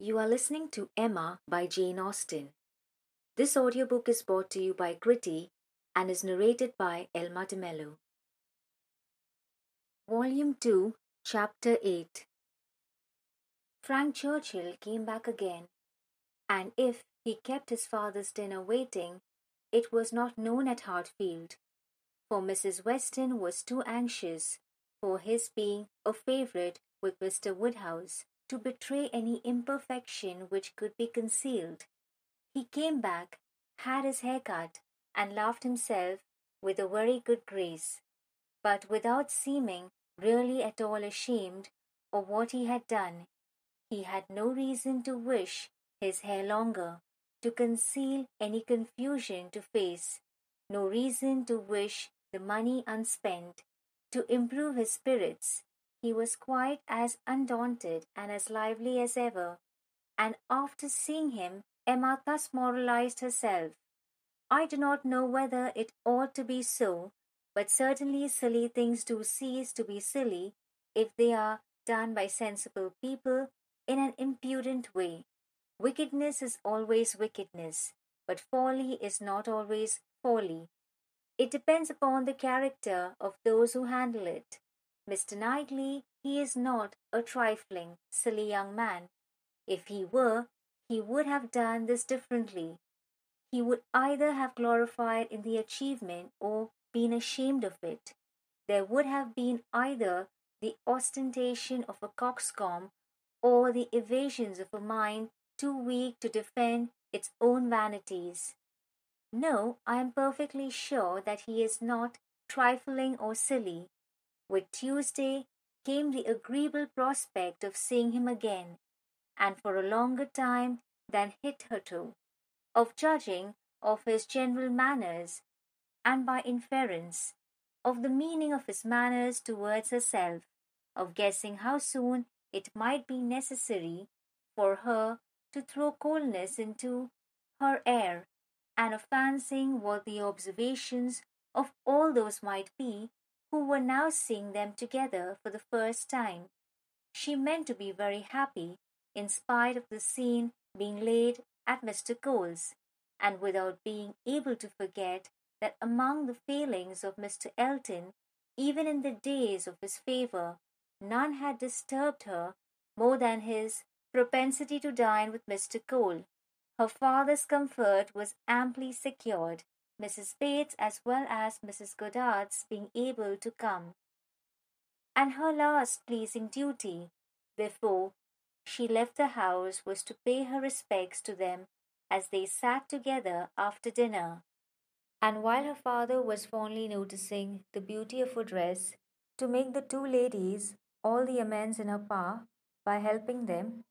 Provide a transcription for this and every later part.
You are listening to Emma by Jane Austen. This audiobook is brought to you by Gritty and is narrated by Elma DeMello. Volume 2, Chapter 8 Frank Churchill came back again, and if he kept his father's dinner waiting, it was not known at Hartfield, for Mrs. Weston was too anxious for his being a favourite with Mr. Woodhouse to betray any imperfection which could be concealed. He came back, had his hair cut, and laughed himself with a very good grace, but without seeming really at all ashamed of what he had done. He had no reason to wish his hair longer, to conceal any confusion to face, no reason to wish the money unspent, to improve his spirits, he was quite as undaunted and as lively as ever, and after seeing him, Emma thus moralized herself. I do not know whether it ought to be so, but certainly silly things do cease to be silly if they are done by sensible people in an impudent way. Wickedness is always wickedness, but folly is not always folly. It depends upon the character of those who handle it. Mr. Knightley, he is not a trifling, silly young man. If he were, he would have done this differently. He would either have glorified in the achievement or been ashamed of it. There would have been either the ostentation of a coxcomb or the evasions of a mind too weak to defend its own vanities. No, I am perfectly sure that he is not trifling or silly. With Tuesday came the agreeable prospect of seeing him again, and for a longer time than hitherto, of judging of his general manners, and by inference, of the meaning of his manners towards herself, of guessing how soon it might be necessary for her to throw coldness into her air, and of fancying what the observations of all those might be who were now seeing them together for the first time. She meant to be very happy, in spite of the scene being laid at Mr. Cole's, and without being able to forget that among the failings of Mr. Elton, even in the days of his favour, none had disturbed her more than his propensity to dine with Mr. Cole. Her father's comfort was amply secured, Mrs. Bates as well as Mrs. Goddard's being able to come. And her last pleasing duty, before she left the house, was to pay her respects to them as they sat together after dinner. And while her father was fondly noticing the beauty of her dress, to make the two ladies all the amends in her power by helping them,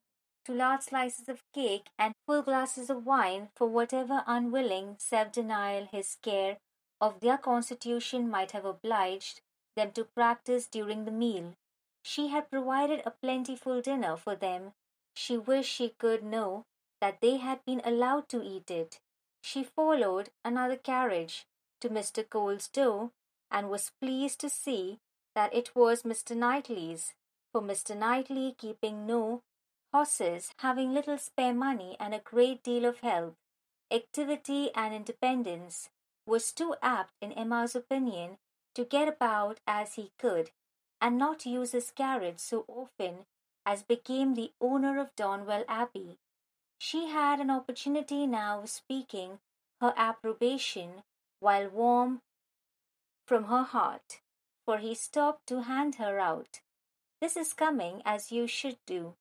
to large slices of cake and full glasses of wine for whatever unwilling self denial his care of their constitution might have obliged them to practice during the meal. She had provided a plentiful dinner for them. She wished she could know that they had been allowed to eat it. She followed another carriage to Mr. Cole's door, and was pleased to see that it was Mr. Knightley's, for Mr. Knightley, keeping no horses, having little spare money and a great deal of health, activity, and independence, was too apt, in Emma's opinion, to get about as he could, and not use his carriage so often as became the owner of Donwell Abbey. She had an opportunity now of speaking her approbation while warm from her heart, for he stopped to hand her out. This is coming as you should do,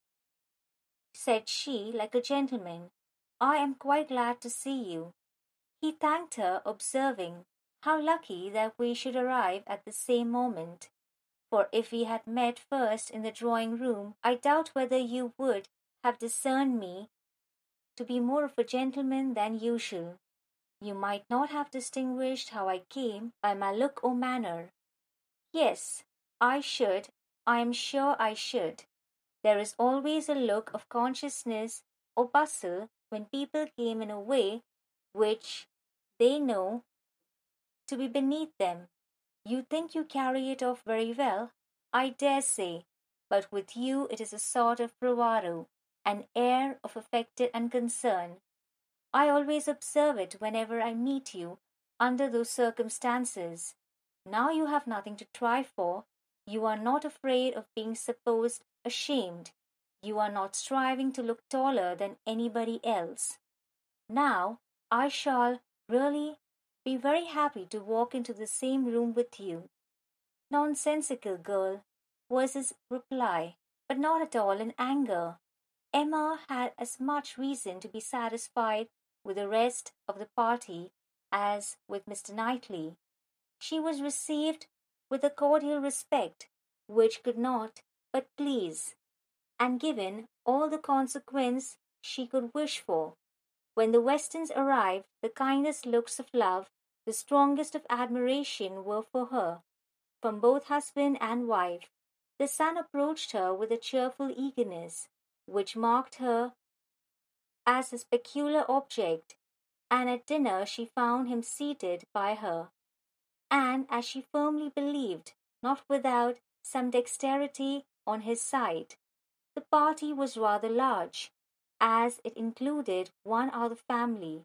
said she like a gentleman. I am quite glad to see you. He thanked her, observing, How lucky that we should arrive at the same moment. For if we had met first in the drawing room, I doubt whether you would have discerned me to be more of a gentleman than usual. You might not have distinguished how I came by my look or manner. Yes, I should, I am sure I should. There is always a look of consciousness or bustle when people came in a way which they know to be beneath them. You think you carry it off very well, I dare say, but with you it is a sort of bravado. an air of affected unconcern. I always observe it whenever I meet you under those circumstances. Now you have nothing to try for. You are not afraid of being supposed ashamed. You are not striving to look taller than anybody else. Now I shall really be very happy to walk into the same room with you. Nonsensical girl, was his reply, but not at all in anger. Emma had as much reason to be satisfied with the rest of the party as with Mr. Knightley. She was received with a cordial respect which could not but please, and given all the consequence she could wish for. When the Westons arrived, the kindest looks of love, the strongest of admiration, were for her, from both husband and wife. The son approached her with a cheerful eagerness, which marked her as his peculiar object, and at dinner she found him seated by her, and, as she firmly believed, not without some dexterity on his side. The party was rather large, as it included one other family,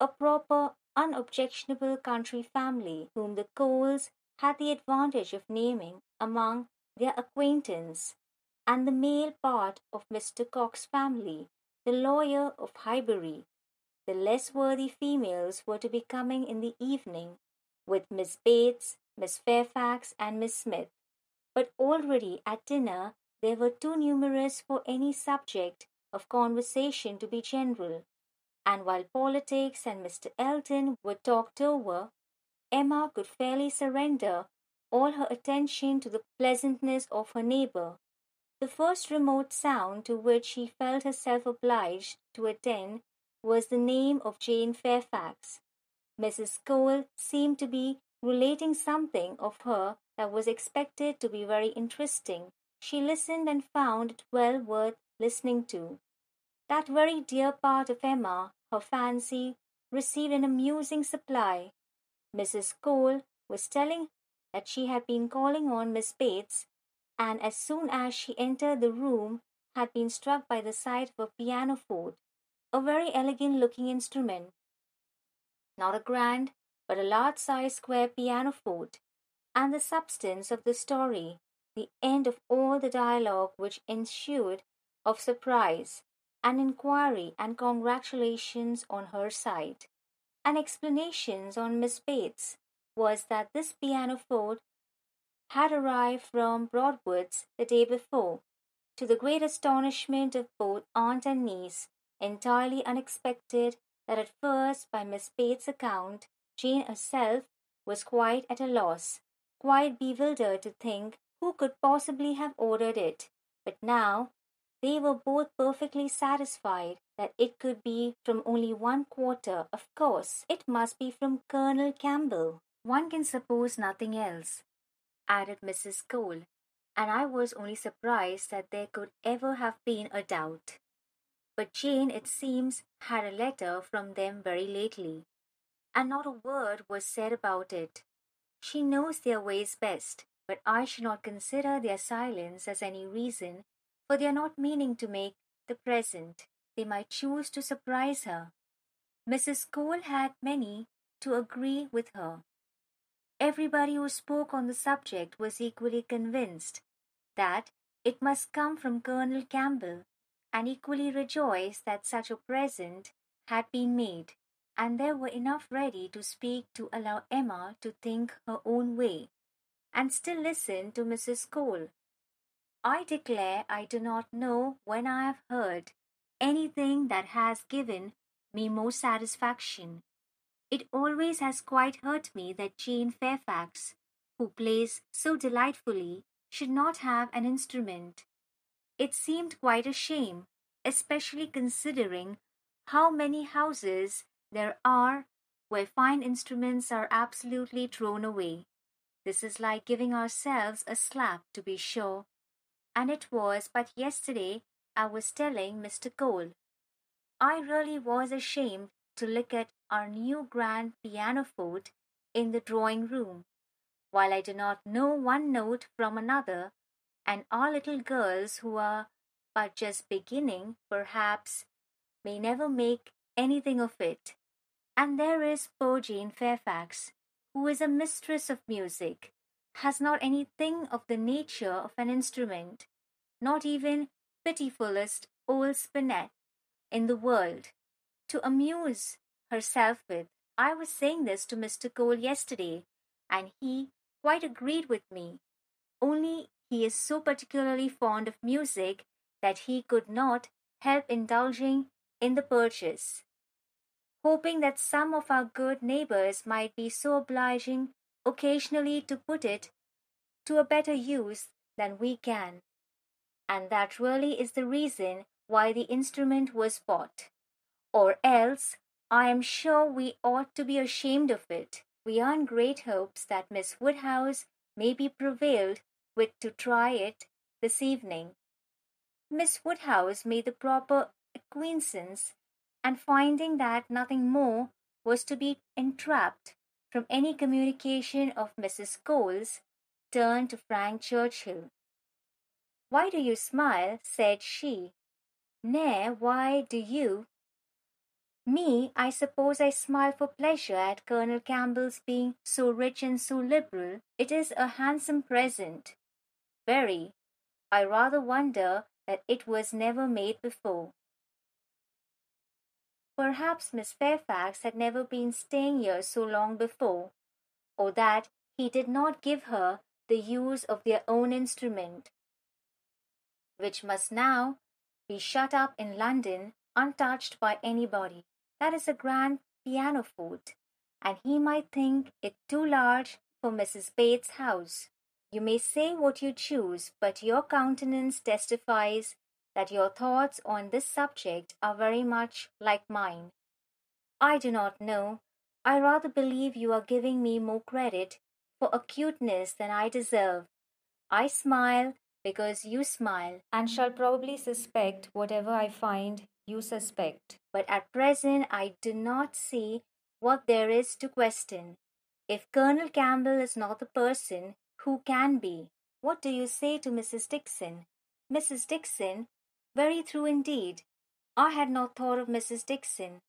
a proper, unobjectionable country family, whom the Coles had the advantage of naming among their acquaintance, and the male part of Mr. Cox's family, the lawyer of Highbury. The less worthy females were to be coming in the evening, with Miss Bates, Miss Fairfax, and Miss Smith. But already at dinner they were too numerous for any subject of conversation to be general, and while politics and Mr. Elton were talked over, Emma could fairly surrender all her attention to the pleasantness of her neighbour. The first remote sound to which she felt herself obliged to attend was the name of Jane Fairfax. Mrs. Cole seemed to be relating something of her that was expected to be very interesting. She listened and found it well worth listening to. That very dear part of Emma, her fancy, received an amusing supply. Mrs. Cole was telling that she had been calling on Miss Bates, and as soon as she entered the room had been struck by the sight of a pianoforte, a very elegant looking instrument. Not a grand, but a large sized square pianoforte, and the substance of the story, the end of all the dialogue which ensued of surprise, and inquiry and congratulations on her side, and explanations on Miss Bates, was that this pianoforte had arrived from Broadwood's the day before, to the great astonishment of both aunt and niece, entirely unexpected that at first, by Miss Bates's account, Jane herself was quite at a loss, quite bewildered to think who could possibly have ordered it. But now they were both perfectly satisfied that it could be from only one quarter. Of course, it must be from Colonel Campbell. One can suppose nothing else, added Mrs. Cole, and I was only surprised that there could ever have been a doubt. But Jane, it seems, had a letter from them very lately, and not a word was said about it. She knows their ways best, but I should not consider their silence as any reason, for they are not meaning to make the present. They might choose to surprise her. Mrs. Cole had many to agree with her. Everybody who spoke on the subject was equally convinced that it must come from Colonel Campbell, and equally rejoiced that such a present had been made, and there were enough ready to speak to allow Emma to think her own way, and still listen to Mrs. Cole. I declare I do not know when I have heard anything that has given me more satisfaction. It always has quite hurt me that Jane Fairfax, who plays so delightfully, should not have an instrument. It seemed quite a shame, especially considering how many houses there are where fine instruments are absolutely thrown away. This is like giving ourselves a slap, to be sure. And it was but yesterday I was telling Mr. Cole. I really was ashamed to look at our new grand pianoforte in the drawing room, while I do not know one note from another and our little girls who are but just beginning, perhaps, may never make anything of it. And there is poor Jane Fairfax, who is a mistress of music, has not anything of the nature of an instrument, not even pitifullest old spinet in the world, to amuse herself with. I was saying this to Mr. Cole yesterday, and he quite agreed with me. Only he is so particularly fond of music that he could not help indulging in the purchase, hoping that some of our good neighbors might be so obliging occasionally to put it to a better use than we can. And that really is the reason why the instrument was bought. Or else, I am sure we ought to be ashamed of it. We are in great hopes that Miss Woodhouse may be prevailed with to try it this evening. Miss Woodhouse made the proper acquiescence, and finding that nothing more was to be entrapped from any communication of Mrs. Cole's, turned to Frank Churchill. Why do you smile? said she. Nay, why do you? Me, I suppose I smile for pleasure at Colonel Campbell's being so rich and so liberal. It is a handsome present. Very. I rather wonder that it was never made before. Perhaps Miss Fairfax had never been staying here so long before, or that he did not give her the use of their own instrument, which must now be shut up in London untouched by anybody. That is a grand pianoforte, and he might think it too large for Mrs. Bates's house. You may say what you choose, but your countenance testifies that your thoughts on this subject are very much like mine. I do not know. I rather believe you are giving me more credit for acuteness than I deserve. I smile because you smile, and shall probably suspect whatever I find you suspect. But at present I do not see what there is to question. If Colonel Campbell is not the person who can be. What do you say to Mrs. Dixon? Mrs. Dixon? Very true indeed. I had not thought of Mrs. Dixon.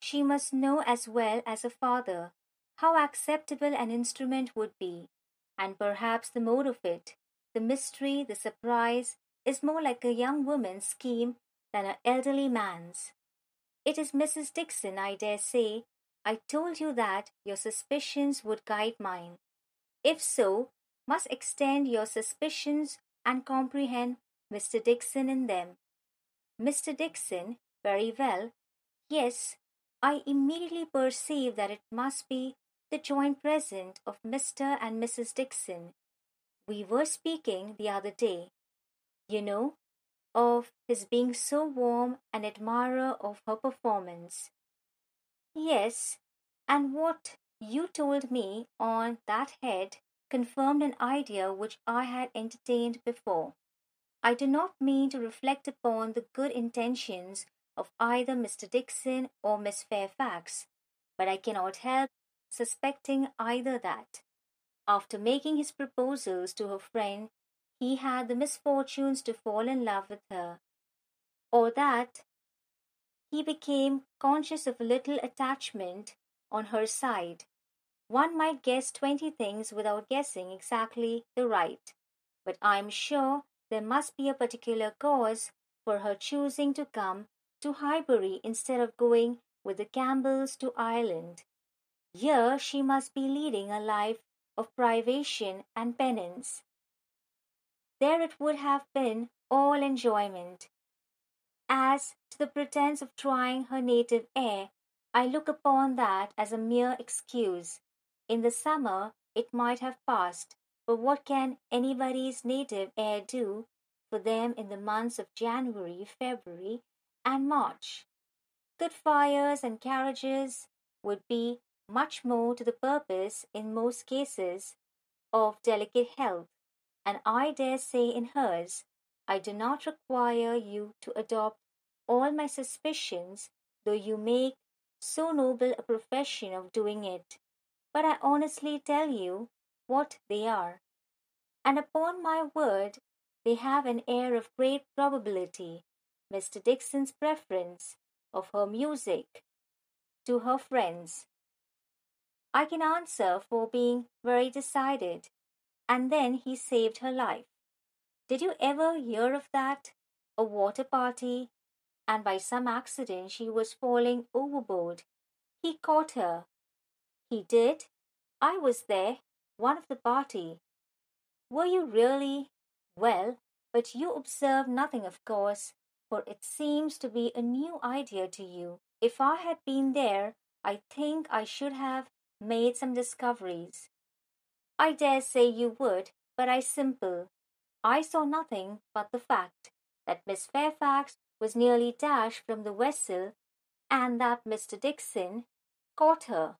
She must know as well as a father how acceptable an instrument would be, and perhaps the mode of it, the mystery, the surprise, is more like a young woman's scheme than an elderly man's. It is Mrs. Dixon, I dare say. I told you that your suspicions would guide mine. If so, must extend your suspicions and comprehend Mr. Dixon in them. Mr. Dixon, very well. Yes, I immediately perceive that it must be the joint present of Mr. and Mrs. Dixon. We were speaking the other day, you know, of his being so warm an admirer of her performance. Yes, and what you told me on that head confirmed an idea which I had entertained before. I do not mean to reflect upon the good intentions of either Mr. Dixon or Miss Fairfax, but I cannot help suspecting either that, after making his proposals to her friend, he had the misfortunes to fall in love with her, or that he became conscious of a little attachment on her side, one might guess twenty things without guessing exactly the right, but I am sure there must be a particular cause for her choosing to come to Highbury instead of going with the Campbells to Ireland. Here she must be leading a life of privation and penance. There it would have been all enjoyment. As to the pretence of trying her native air, I look upon that as a mere excuse. In the summer it might have passed, but what can anybody's native air do for them in the months of January, February, and March? Good fires and carriages would be much more to the purpose in most cases of delicate health, and I dare say in hers I do not require you to adopt all my suspicions, though you make so noble a profession of doing it but I honestly tell you what they are. And upon my word, they have an air of great probability. Mr. Dixon's preference of her music to her friends. I can answer for being very decided. And then he saved her life. Did you ever hear of that? A water party, and by some accident she was falling overboard. He caught her. He did? I was there, one of the party. Were you really? Well, but you observed nothing, of course, for it seems to be a new idea to you. If I had been there, I think I should have made some discoveries. I dare say you would, but I simple. I saw nothing but the fact that Miss Fairfax was nearly dashed from the vessel, and that Mr. Dixon caught her.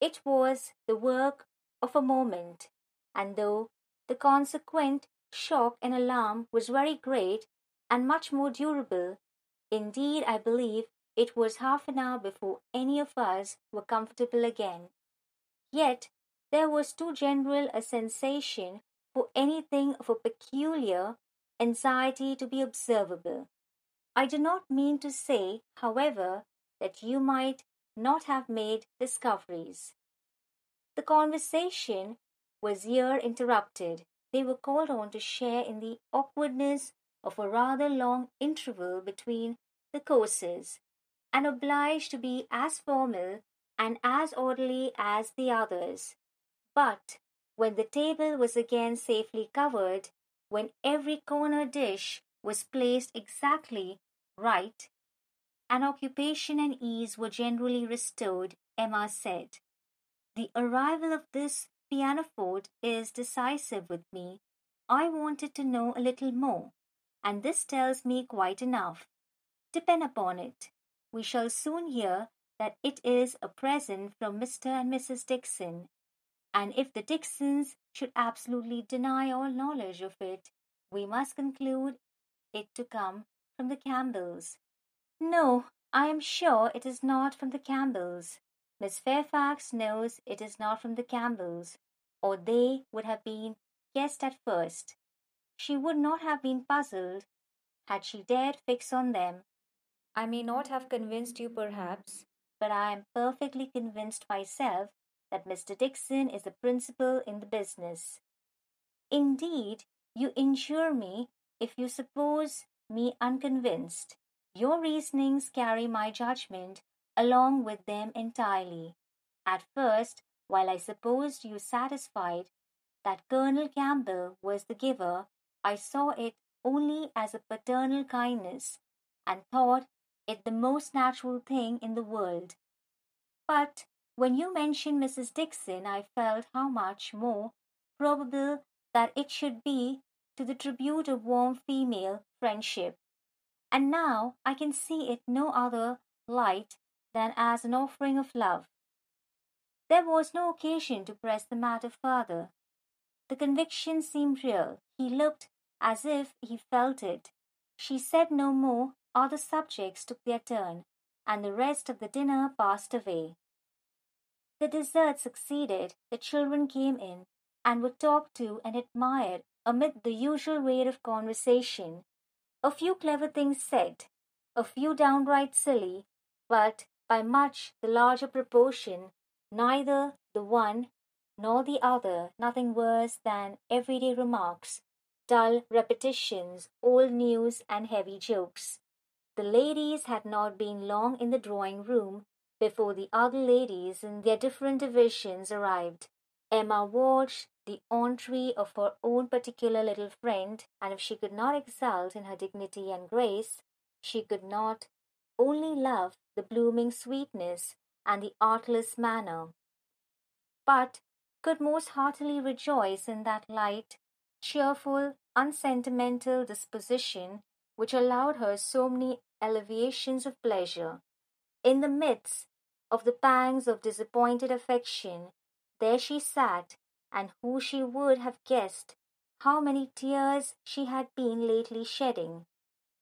It was the work of a moment, and though the consequent shock and alarm was very great and much more durable, indeed I believe it was half an hour before any of us were comfortable again. Yet there was too general a sensation for anything of a peculiar anxiety to be observable. I do not mean to say, however, that you might not have made discoveries. The conversation was here interrupted. They were called on to share in the awkwardness of a rather long interval between the courses, and obliged to be as formal and as orderly as the others. But when the table was again safely covered, when every corner dish was placed exactly right, and occupation and ease were generally restored, Emma said, The arrival of this pianoforte is decisive with me. I wanted to know a little more, and this tells me quite enough. Depend upon it, we shall soon hear that it is a present from Mr. and Mrs. Dixon, and if the Dixons should absolutely deny all knowledge of it, we must conclude it to come from the Campbells. No, I am sure it is not from the Campbells. Miss Fairfax knows it is not from the Campbells, or they would have been guessed at first. She would not have been puzzled had she dared fix on them. I may not have convinced you, perhaps, but I am perfectly convinced myself that Mr. Dixon is the principal in the business. Indeed, you injure me if you suppose me unconvinced. Your reasonings carry my judgment along with them entirely. At first, while I supposed you satisfied that Colonel Campbell was the giver, I saw it only as a paternal kindness, and thought it the most natural thing in the world. But when you mentioned Mrs. Dixon, I felt how much more probable that it should be to the tribute of warm female friendship and now I can see it no other light than as an offering of love. There was no occasion to press the matter further. The conviction seemed real. He looked as if he felt it. She said no more. Other subjects took their turn, and the rest of the dinner passed away. The dessert succeeded. The children came in and were talked to and admired amid the usual rate of conversation a few clever things said, a few downright silly, but by much the larger proportion, neither the one nor the other nothing worse than everyday remarks, dull repetitions, old news, and heavy jokes. The ladies had not been long in the drawing room before the other ladies in their different divisions arrived. Emma watched the entree of her own particular little friend, and if she could not exult in her dignity and grace, she could not only love the blooming sweetness and the artless manner, but could most heartily rejoice in that light, cheerful, unsentimental disposition which allowed her so many alleviations of pleasure. In the midst of the pangs of disappointed affection, there she sat and who she would have guessed how many tears she had been lately shedding.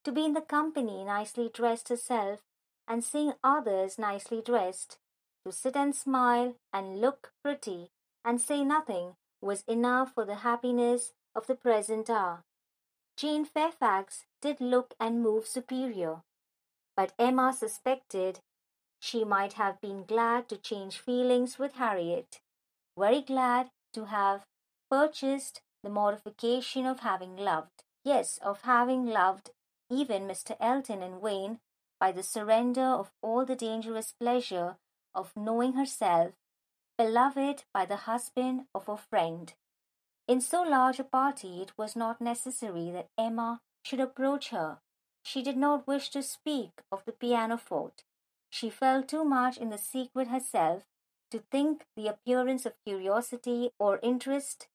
To be in the company nicely dressed herself, and seeing others nicely dressed, to sit and smile and look pretty and say nothing was enough for the happiness of the present hour. Jane Fairfax did look and move superior, but Emma suspected she might have been glad to change feelings with Harriet, very glad to have purchased the mortification of having loved, yes, of having loved even Mr. Elton in vain by the surrender of all the dangerous pleasure of knowing herself beloved by the husband of a friend. In so large a party, it was not necessary that Emma should approach her. She did not wish to speak of the pianoforte. She felt too much in the secret herself to think the appearance of curiosity or interest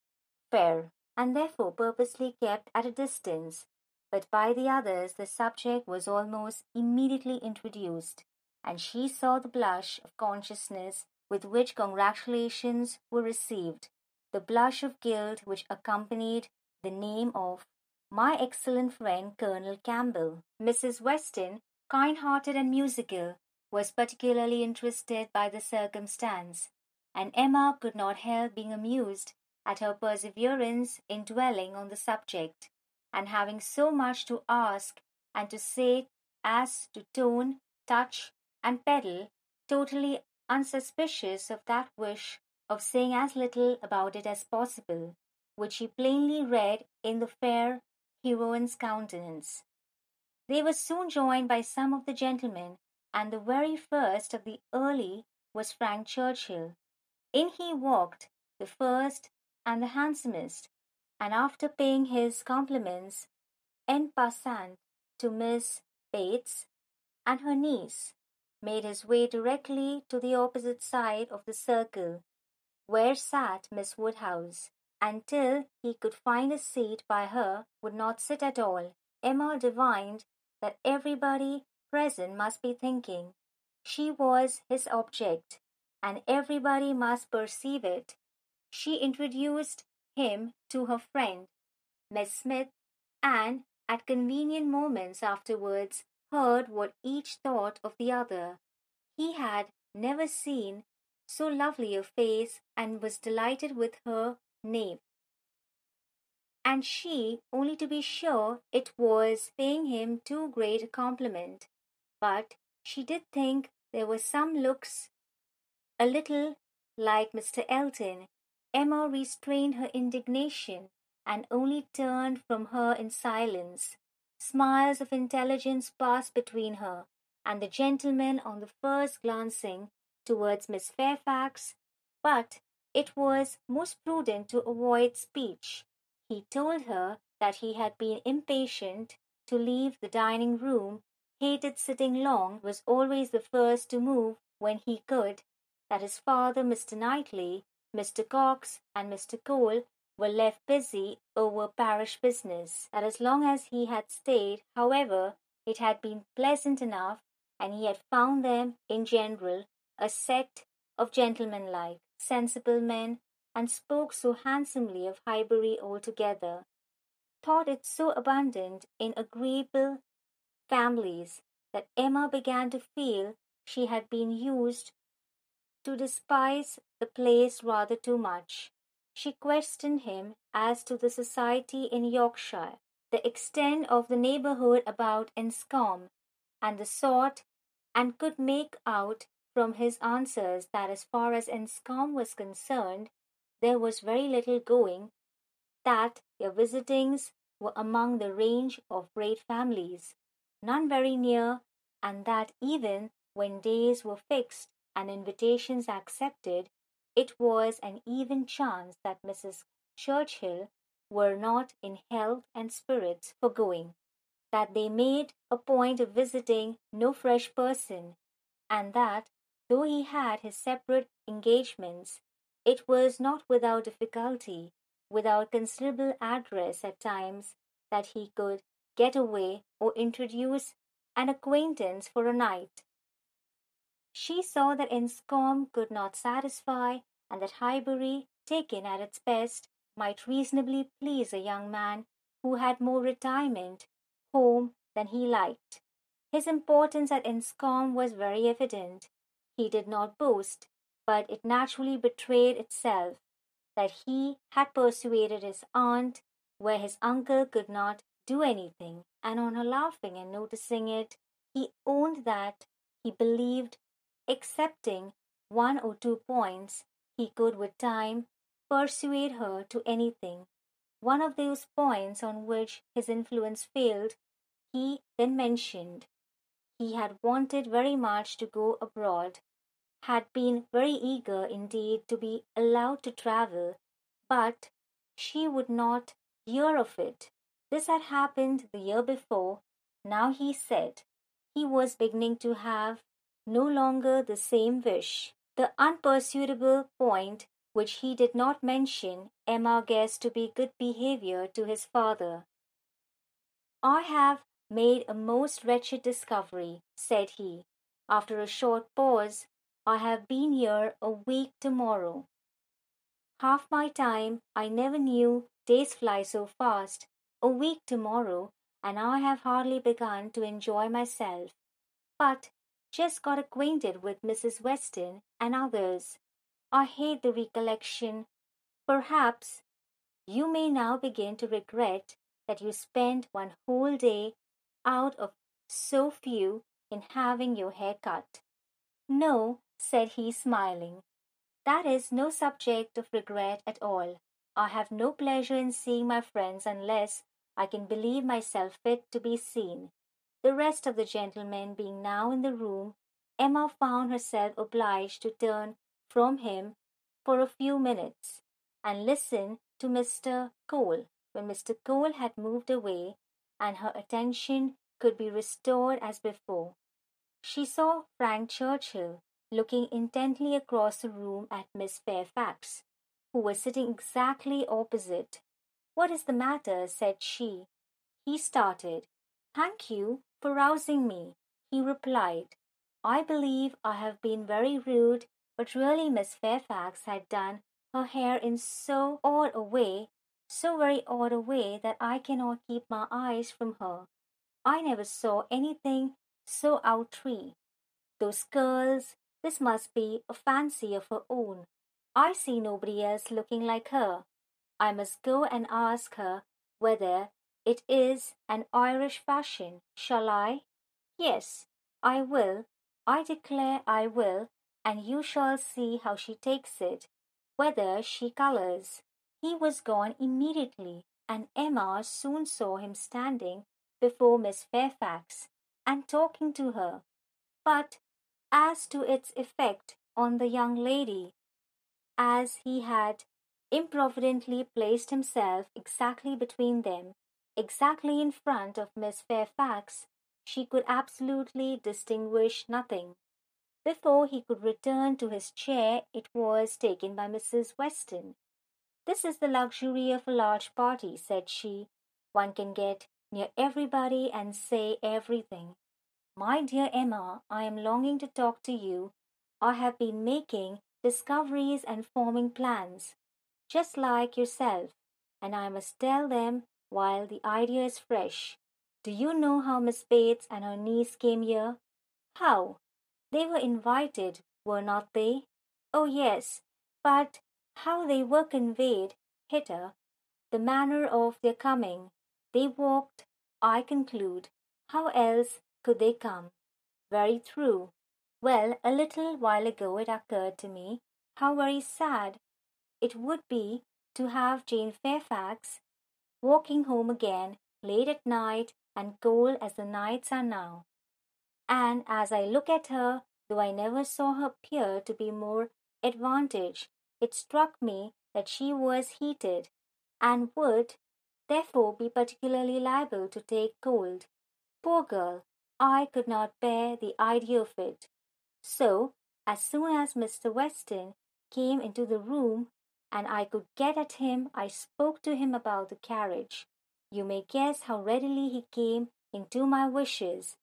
fair, and therefore purposely kept at a distance. But by the others the subject was almost immediately introduced, and she saw the blush of consciousness with which congratulations were received, the blush of guilt which accompanied the name of my excellent friend Colonel Campbell. Mrs. Weston, kind hearted and musical, was particularly interested by the circumstance, and Emma could not help being amused at her perseverance in dwelling on the subject, and having so much to ask and to say as to tone, touch, and pedal, totally unsuspicious of that wish of saying as little about it as possible, which he plainly read in the fair heroine's countenance. They were soon joined by some of the gentlemen, and the very first of the early was Frank Churchill. In he walked, the first and the handsomest, and after paying his compliments en passant to Miss Bates and her niece, made his way directly to the opposite side of the circle, where sat Miss Woodhouse, and till he could find a seat by her would not sit at all. Emma divined that everybody present must be thinking she was his object, and everybody must perceive it. She introduced him to her friend, Miss Smith, and at convenient moments afterwards heard what each thought of the other. He had never seen so lovely a face and was delighted with her name. And she, only to be sure it was paying him too great a compliment. But she did think there were some looks a little like Mr. Elton. Emma restrained her indignation and only turned from her in silence. Smiles of intelligence passed between her and the gentleman on the first glancing towards Miss Fairfax, but it was most prudent to avoid speech. He told her that he had been impatient to leave the dining room, hated sitting long, was always the first to move when he could, that his father, Mr. Knightley, Mr. Cox, and Mr. Cole were left busy over parish business. That as long as he had stayed, however, it had been pleasant enough, and he had found them, in general, a set of gentlemanlike, sensible men, and spoke so handsomely of Highbury altogether, thought it so abundant in agreeable families, that Emma began to feel she had been used to despise the place rather too much. She questioned him as to the society in Yorkshire, the extent of the neighbourhood about Enscombe, and the sort, and could make out from his answers that as far as Enscombe was concerned, there was very little going, that their visitings were among the range of great families, none very near, and that even when days were fixed and invitations accepted, it was an even chance that Mrs. Churchill were not in health and spirits for going, that they made a point of visiting no fresh person, and that, though he had his separate engagements, it was not without difficulty, without considerable address at times, that he could get away or introduce an acquaintance for a night. She saw that Enscombe could not satisfy, and that Highbury, taken at its best, might reasonably please a young man who had more retirement, home, than he liked. His importance at Enscombe was very evident. He did not boast, but it naturally betrayed itself, that he had persuaded his aunt, where his uncle could not do anything, and on her laughing and noticing it, he owned that he believed, excepting one or two points, he could with time persuade her to anything. One of those points on which his influence failed he then mentioned. He had wanted very much to go abroad, had been very eager indeed to be allowed to travel, but she would not hear of it. This had happened the year before. Now he said he was beginning to have no longer the same wish. The unpursuable point which he did not mention Emma guessed to be good behavior to his father. I have made a most wretched discovery, said he. After a short pause, I have been here a week tomorrow. Half my time I never knew days fly so fast. A week tomorrow, and I have hardly begun to enjoy myself. But just got acquainted with Mrs. Weston and others. I hate the recollection. Perhaps you may now begin to regret that you spent one whole day out of so few in having your hair cut. No, said he, smiling. That is no subject of regret at all. I have no pleasure in seeing my friends unless I can believe myself fit to be seen. The rest of the gentlemen being now in the room, Emma found herself obliged to turn from him for a few minutes and listen to Mr. Cole. When Mr. Cole had moved away and her attention could be restored as before, she saw Frank Churchill looking intently across the room at Miss Fairfax, who was sitting exactly opposite. What is the matter? said she. He started. Thank you for rousing me, he replied. I believe I have been very rude, but really Miss Fairfax had done her hair in so odd a way, so very odd a way that I cannot keep my eyes from her. I never saw anything so outre. Those curls, this must be a fancy of her own. I see nobody else looking like her. I must go and ask her whether it is an Irish fashion. Shall I? Yes, I will. I declare I will, and you shall see how she takes it, whether she colours. He was gone immediately, and Emma soon saw him standing before Miss Fairfax and talking to her. But as to its effect on the young lady, as he had improvidently placed himself exactly between them, exactly in front of Miss Fairfax, she could absolutely distinguish nothing. Before he could return to his chair, it was taken by Mrs. Weston. This is the luxury of a large party, said she. One can get near everybody and say everything. My dear Emma, I am longing to talk to you. I have been making discoveries and forming plans, just like yourself, and I must tell them while the idea is fresh. Do you know how Miss Bates and her niece came here? How? They were invited, were not they? Oh, yes, but how they were conveyed hither, the manner of their coming. They walked, I conclude. How else could they come? Very true. Well, a little while ago it occurred to me how very sad it would be to have Jane Fairfax walking home again late at night and cold as the nights are now. And as I look at her, though I never saw her appear to be more advantaged, it struck me that she was heated, and would, therefore, be particularly liable to take cold. Poor girl! I could not bear the idea of it. So, as soon as Mr. Weston came into the room, and I could get at him, I spoke to him about the carriage. You may guess how readily he came into my wishes,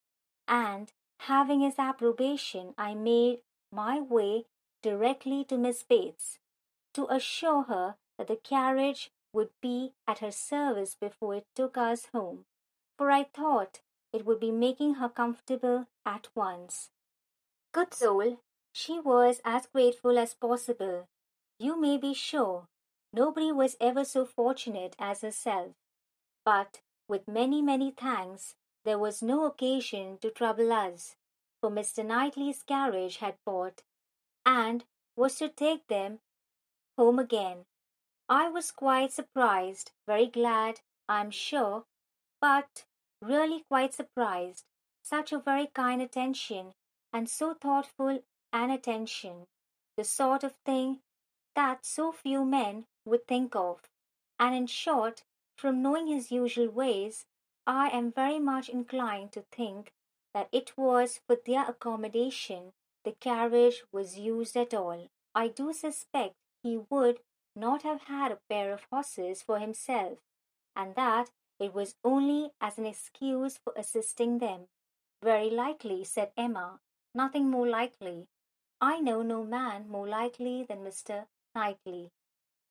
and having his approbation, I made my way directly to Miss Bates to assure her that the carriage would be at her service before it took us home, for I thought it would be making her comfortable at once. Good soul, she was as grateful as possible. You may be sure nobody was ever so fortunate as herself. But with many, many thanks, there was no occasion to trouble us, for Mr. Knightley's carriage had bought, and was to take them home again. I was quite surprised, very glad, I am sure, but really quite surprised. Such a very kind attention, and so thoughtful an attention, the sort of thing that so few men would think of. And in short, from knowing his usual ways, I am very much inclined to think that it was for their accommodation the carriage was used at all. I do suspect he would not have had a pair of horses for himself, and that it was only as an excuse for assisting them. Very likely, said Emma. Nothing more likely. I know no man more likely than Mr. Knightley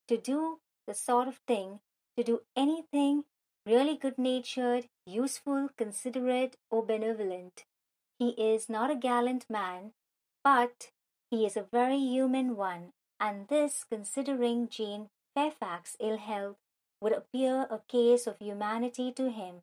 to do the sort of thing, to do anything really good natured, useful, considerate, or benevolent. He is not a gallant man, but he is a very human one, and this, considering Jane Fairfax's ill health, would appear a case of humanity to him.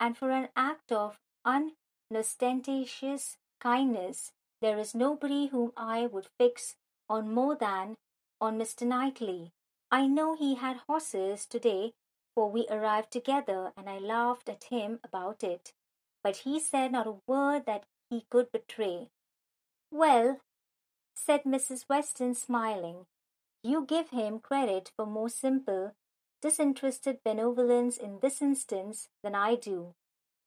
And for an act of unostentatious kindness, there is nobody whom I would fix on more than on Mr. Knightley. I know he had horses to-day, for we arrived together, and I laughed at him about it. But he said not a word that he could betray. Well, said Mrs. Weston, smiling, you give him credit for more simple, disinterested benevolence in this instance than I do.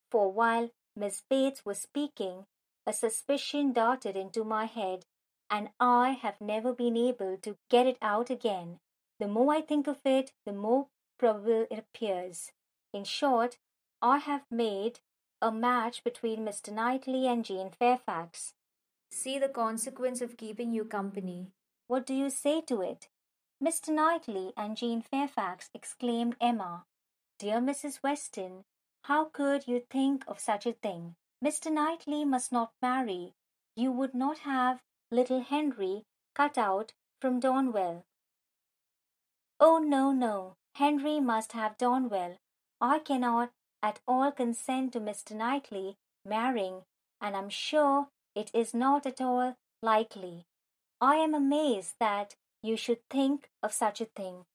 For while Miss Bates was speaking, a suspicion darted into my head, and I have never been able to get it out again. The more I think of it, the more probable it appears. In short, I have made a match between Mr. Knightley and Jane Fairfax. See the consequence of keeping you company. What do you say to it? Mr. Knightley and Jane Fairfax, exclaimed Emma. Dear Mrs. Weston, how could you think of such a thing? Mr. Knightley must not marry. You would not have little Henry cut out from Donwell. Oh, no, no. Henry must have Donwell. I cannot at all consent to Mr. Knightley marrying, and I'm sure it is not at all likely. I am amazed that you should think of such a thing.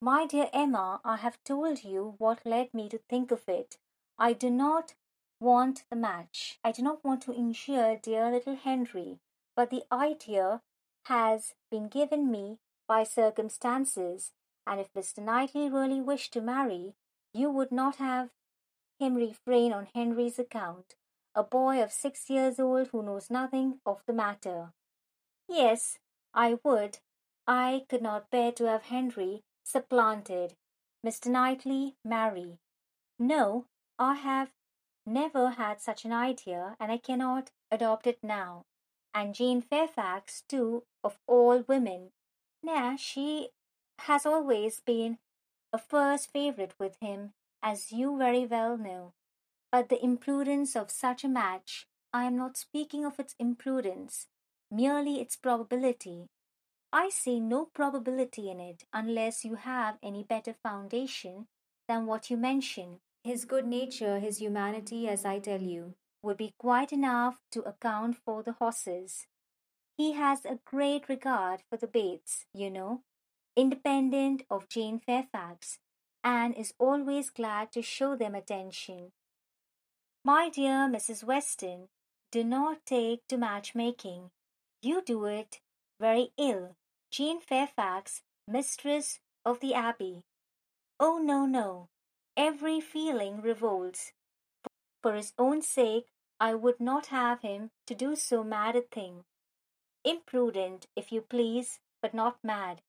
My dear Emma, I have told you what led me to think of it. I do not want the match. I do not want to injure dear little Henry, but the idea has been given me by circumstances, and if Mr. Knightley really wished to marry, you would not have him refrain on Henry's account, a boy of six years old who knows nothing of the matter. Yes, I would. I could not bear to have Henry supplanted. Mr. Knightley marry. No, I have never had such an idea, and I cannot adopt it now. And Jane Fairfax, too, of all women. Nay, she has always been a first favourite with him, as you very well know. But the imprudence of such a match, I am not speaking of its imprudence, merely its probability. I see no probability in it unless you have any better foundation than what you mention. His good nature, his humanity, as I tell you, would be quite enough to account for the horses. He has a great regard for the Bates, you know, independent of Jane Fairfax, and is always glad to show them attention. My dear Mrs. Weston, do not take to matchmaking. You do it very ill. Jane Fairfax, mistress of the Abbey. Oh, no, no. Every feeling revolts. For his own sake, I would not have him to do so mad a thing. Imprudent, if you please, but not mad.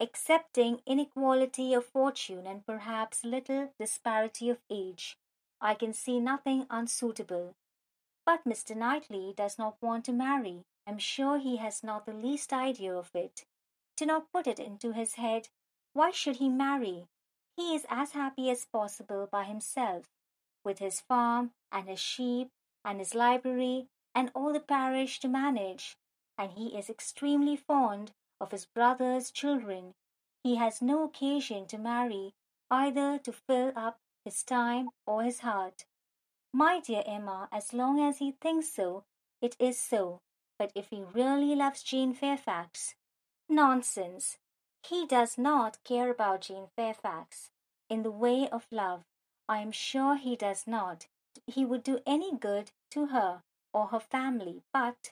Excepting inequality of fortune and perhaps little disparity of age, I can see nothing unsuitable. But Mr. Knightley does not want to marry. I'm sure he has not the least idea of it. Do not put it into his head. Why should he marry? He is as happy as possible by himself, with his farm and his sheep and his library and all the parish to manage, and he is extremely fond of his brother's children. He has no occasion to marry either to fill up his time, or his heart. My dear Emma, as long as he thinks so, it is so. But if he really loves Jane Fairfax, nonsense! He does not care about Jane Fairfax. In the way of love, I am sure he does not. He would do any good to her or her family, but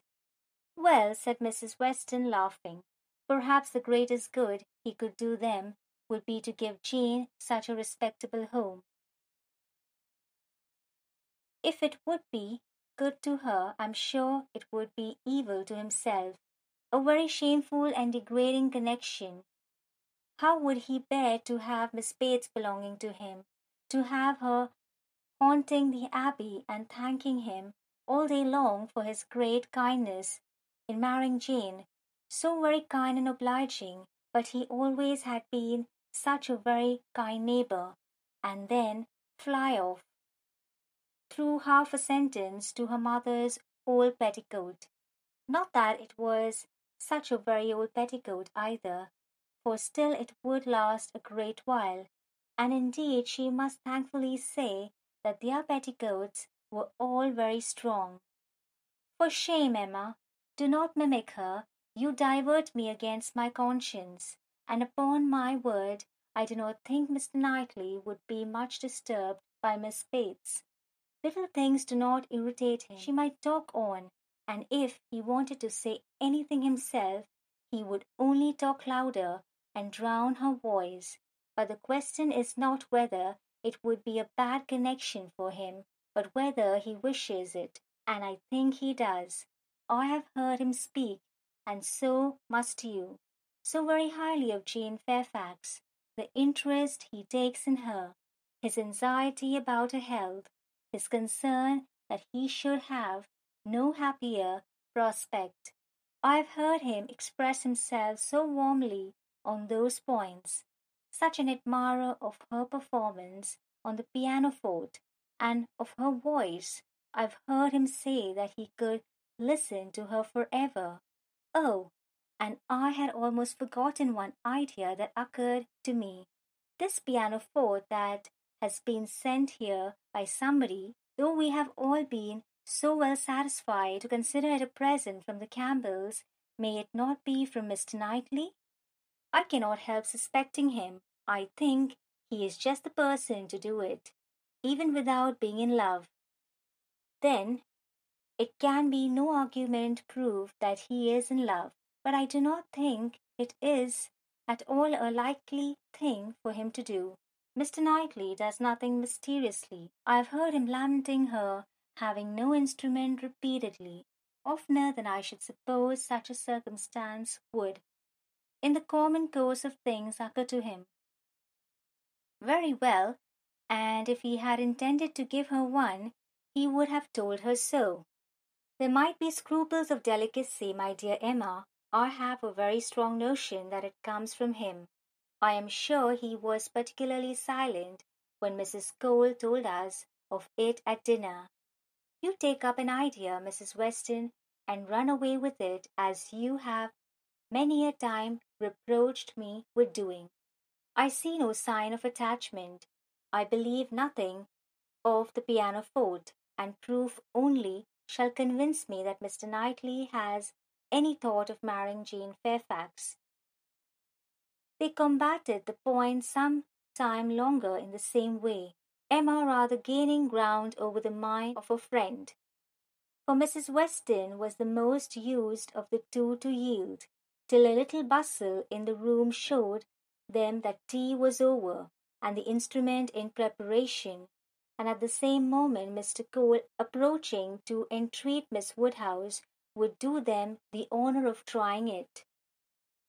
well, said Mrs. Weston, laughing, perhaps the greatest good he could do them would be to give Jane such a respectable home. If it would be good to her, I'm sure it would be evil to himself. A very shameful and degrading connection. How would he bear to have Miss Bates belonging to him, to have her haunting the Abbey and thanking him all day long for his great kindness in marrying Jane, so very kind and obliging, but he always had been such a very kind neighbor, and then fly off through half a sentence to her mother's old petticoat. Not that it was such a very old petticoat either, for still it would last a great while, and indeed she must thankfully say that their petticoats were all very strong. For shame, Emma! Do not mimic her. You divert me against my conscience, and upon my word I do not think Mr. Knightley would be much disturbed by Miss Bates. Little things do not irritate him. She might talk on, and if he wanted to say anything himself, he would only talk louder and drown her voice. But the question is not whether it would be a bad connection for him, but whether he wishes it, and I think he does. I have heard him speak, and so must you, so very highly of Jane Fairfax, the interest he takes in her, his anxiety about her health, his concern that he should have no happier prospect. I have heard him express himself so warmly on those points, such an admirer of her performance on the pianoforte and of her voice. I've heard him say that he could listen to her forever. Oh, and I had almost forgotten one idea that occurred to me. This pianoforte that has been sent here by somebody, though we have all been so well satisfied to consider it a present from the Campbells, may it not be from Mr. Knightley? I cannot help suspecting him. I think he is just the person to do it, even without being in love. Then it can be no argument proof that he is in love, but I do not think it is at all a likely thing for him to do. Mr. Knightley does nothing mysteriously. I have heard him lamenting her having no instrument repeatedly, oftener than I should suppose such a circumstance would, in the common course of things, occur to him. Very well, and if he had intended to give her one, he would have told her so. There might be scruples of delicacy, my dear Emma. I have a very strong notion that it comes from him. I am sure he was particularly silent when Mrs. Cole told us of it at dinner. You take up an idea, Mrs. Weston, and run away with it as you have many a time reproached me with doing. I see no sign of attachment. I believe nothing of the pianoforte, and proof only shall convince me that Mr. Knightley has any thought of marrying Jane Fairfax. They combated the point some time longer in the same way, Emma rather gaining ground over the mind of her friend. For Mrs. Weston was the most used of the two to yield, till a little bustle in the room showed them that tea was over, and the instrument in preparation, and at the same moment Mr. Cole approaching to entreat Miss Woodhouse would do them the honour of trying it.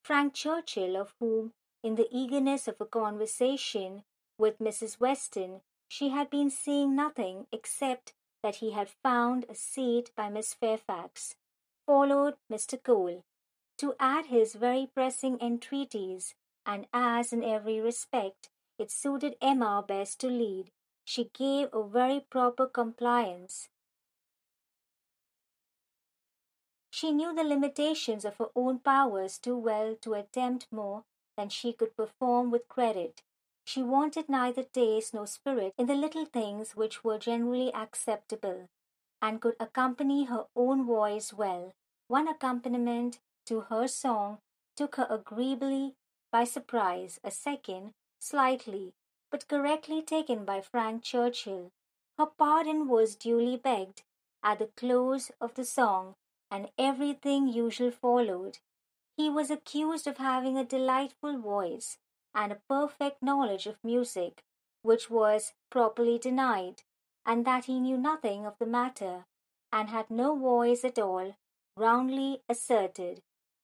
Frank Churchill, of whom in the eagerness of a conversation with Mrs. Weston, she had been seeing nothing except that he had found a seat by Miss Fairfax, followed Mr. Cole, to add his very pressing entreaties, and as in every respect it suited Emma best to lead, she gave a very proper compliance. She knew the limitations of her own powers too well to attempt more than she could perform with credit. She wanted neither taste nor spirit in the little things which were generally acceptable, and could accompany her own voice well. One accompaniment to her song took her agreeably by surprise, a second, slightly, but correctly taken by Frank Churchill. Her pardon was duly begged at the close of the song, and everything usual followed. He was accused of having a delightful voice, and a perfect knowledge of music, which was properly denied, and that he knew nothing of the matter, and had no voice at all, roundly asserted.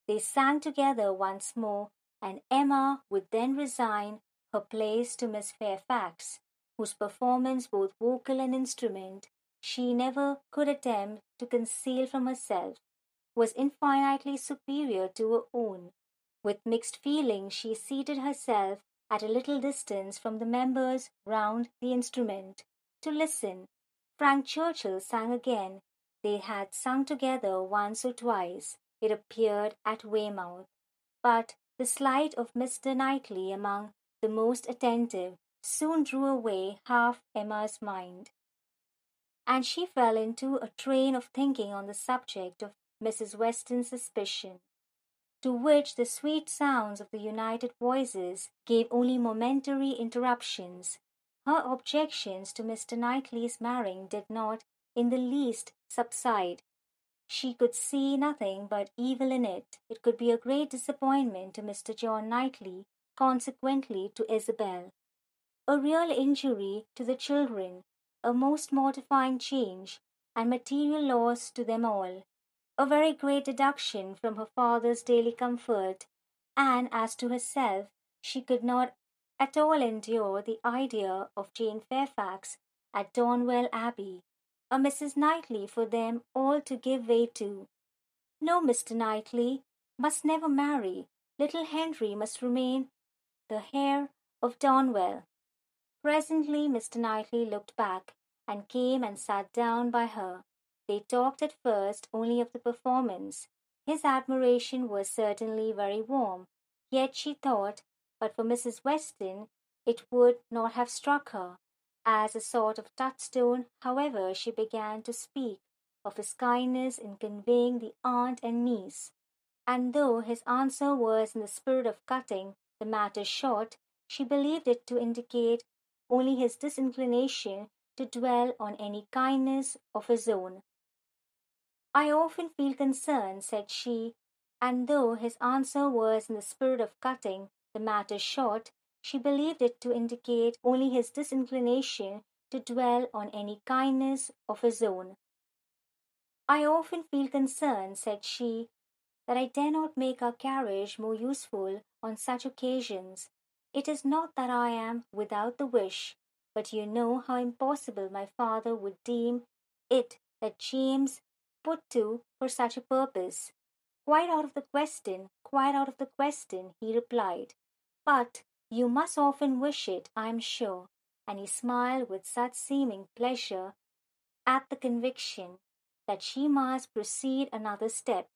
They sang together once more, and Emma would then resign her place to Miss Fairfax, whose performance, both vocal and instrument, she never could attempt to conceal from herself, was infinitely superior to her own. With mixed feelings she seated herself at a little distance from the members round the instrument, to listen. Frank Churchill sang again. They had sung together once or twice, it appeared, at Weymouth, but the slight of Mr. Knightley among the most attentive soon drew away half Emma's mind, and she fell into a train of thinking on the subject of Mrs. Weston's suspicion to which the sweet sounds of the united voices gave only momentary interruptions. Her objections to Mr. Knightley's marrying did not in the least subside. She could see nothing but evil in it. It could be a great disappointment to Mr. John Knightley, consequently to Isabel. A real injury to the children, a most mortifying change, and material loss to them all a very great deduction from her father's daily comfort, and as to herself, she could not at all endure the idea of Jane Fairfax at Donwell Abbey, a Mrs. Knightley for them all to give way to. No, Mr. Knightley must never marry. Little Henry must remain the heir of Donwell. Presently Mr. Knightley looked back, and came and sat down by her. They talked at first only of the performance. His admiration was certainly very warm, yet she thought, but for Mrs. Weston, it would not have struck her as a sort of touchstone. However, she began to speak of his kindness in conveying the aunt and niece, and though his answer was in the spirit of cutting the matter short, she believed it to indicate only his disinclination to dwell on any kindness of his own. I often feel concerned, said she, and though his answer was in the spirit of cutting the matter short, she believed it to indicate only his disinclination to dwell on any kindness of his own. I often feel concerned, said she, that I dare not make our carriage more useful on such occasions. It is not that I am without the wish, but you know how impossible my father would deem it that James put to for such a purpose. Quite out of the question, quite out of the question, he replied. But you must often wish it, I am sure. And he smiled with such seeming pleasure at the conviction that she must proceed another step.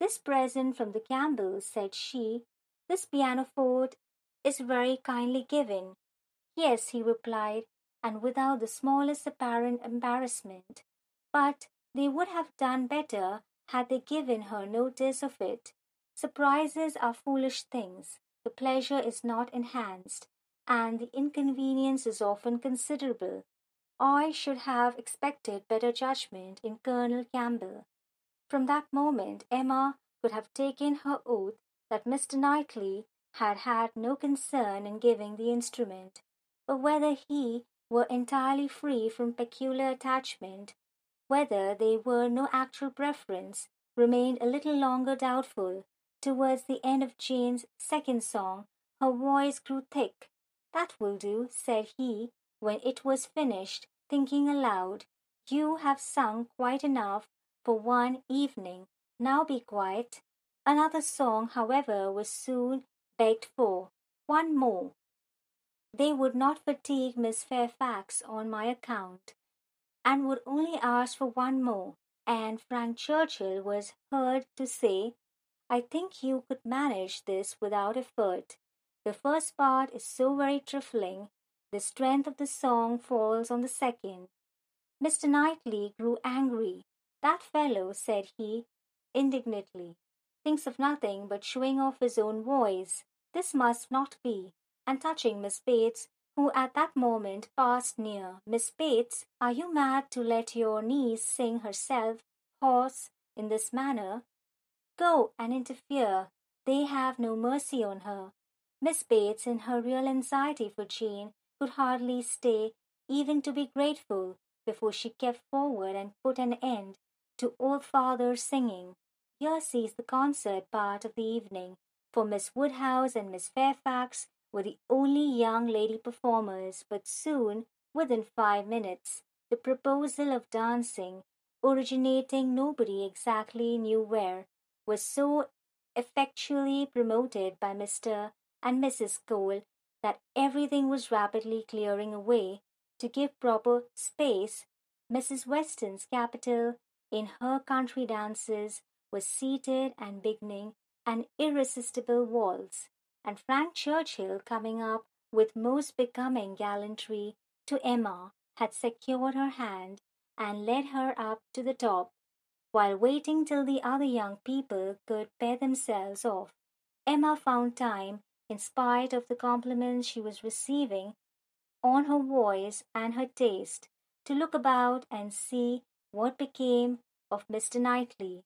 This present from the Campbells, said she, this pianoforte is very kindly given. Yes, he replied, and without the smallest apparent embarrassment. But they would have done better had they given her notice of it. Surprises are foolish things. The pleasure is not enhanced, and the inconvenience is often considerable. I should have expected better judgment in Colonel Campbell. From that moment, Emma could have taken her oath that Mr. Knightley had had no concern in giving the instrument, but whether he were entirely free from peculiar attachment whether there were no actual preference remained a little longer doubtful. Towards the end of Jane's second song, her voice grew thick. That will do, said he, when it was finished, thinking aloud. You have sung quite enough for one evening. Now be quiet. Another song, however, was soon begged for. One more. They would not fatigue Miss Fairfax on my account and would only ask for one more, and Frank Churchill was heard to say, I think you could manage this without effort. The first part is so very trifling, the strength of the song falls on the second. Mr. Knightley grew angry. That fellow, said he, indignantly, thinks of nothing but showing off his own voice. This must not be. And touching Miss Bates, who at that moment passed near, Miss Bates, are you mad to let your niece sing herself hoarse in this manner? Go and interfere. They have no mercy on her. Miss Bates, in her real anxiety for Jane, could hardly stay even to be grateful before she kept forward and put an end to all father's singing. Here ceased the concert part of the evening, for Miss Woodhouse and Miss Fairfax were the only young lady performers, but soon, within five minutes, the proposal of dancing, originating nobody exactly knew where, was so effectually promoted by Mr. and Mrs. Cole that everything was rapidly clearing away to give proper space. Mrs. Weston's capital in her country dances was seated and beginning an irresistible waltz, and Frank Churchill, coming up with most becoming gallantry to Emma, had secured her hand and led her up to the top. While waiting till the other young people could pair themselves off, Emma found time, in spite of the compliments she was receiving on her voice and her taste, to look about and see what became of Mr. Knightley.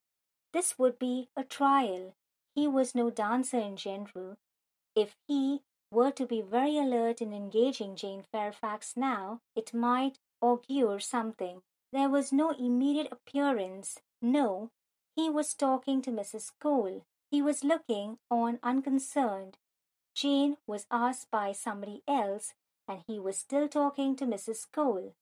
This would be a trial. He was no dancer in general. If he were to be very alert in engaging Jane Fairfax now, it might augur something. There was no immediate appearance. No, he was talking to Mrs. Cole. He was looking on unconcerned. Jane was asked by somebody else, and he was still talking to Mrs. Cole.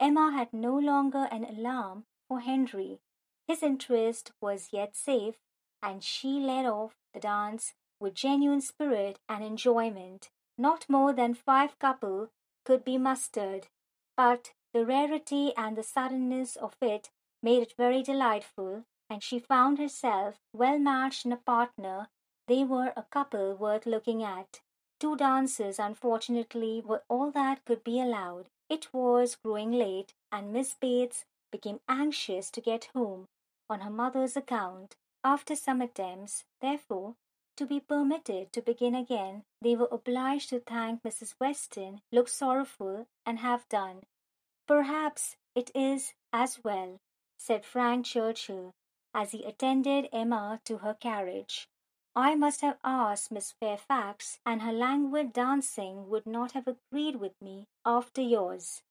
Emma had no longer an alarm for Henry. His interest was yet safe, and she led off the dance with genuine spirit and enjoyment. Not more than five couple could be mustered, but the rarity and the suddenness of it made it very delightful, and she found herself well matched in a partner. They were a couple worth looking at. Two dances, unfortunately, were all that could be allowed. It was growing late, and Miss Bates became anxious to get home on her mother's account. After some attempts, therefore, to be permitted to begin again, they were obliged to thank Mrs. Weston, look sorrowful, and have done. Perhaps it is as well, said Frank Churchill, as he attended Emma to her carriage. I must have asked Miss Fairfax, and her languid dancing would not have agreed with me after yours.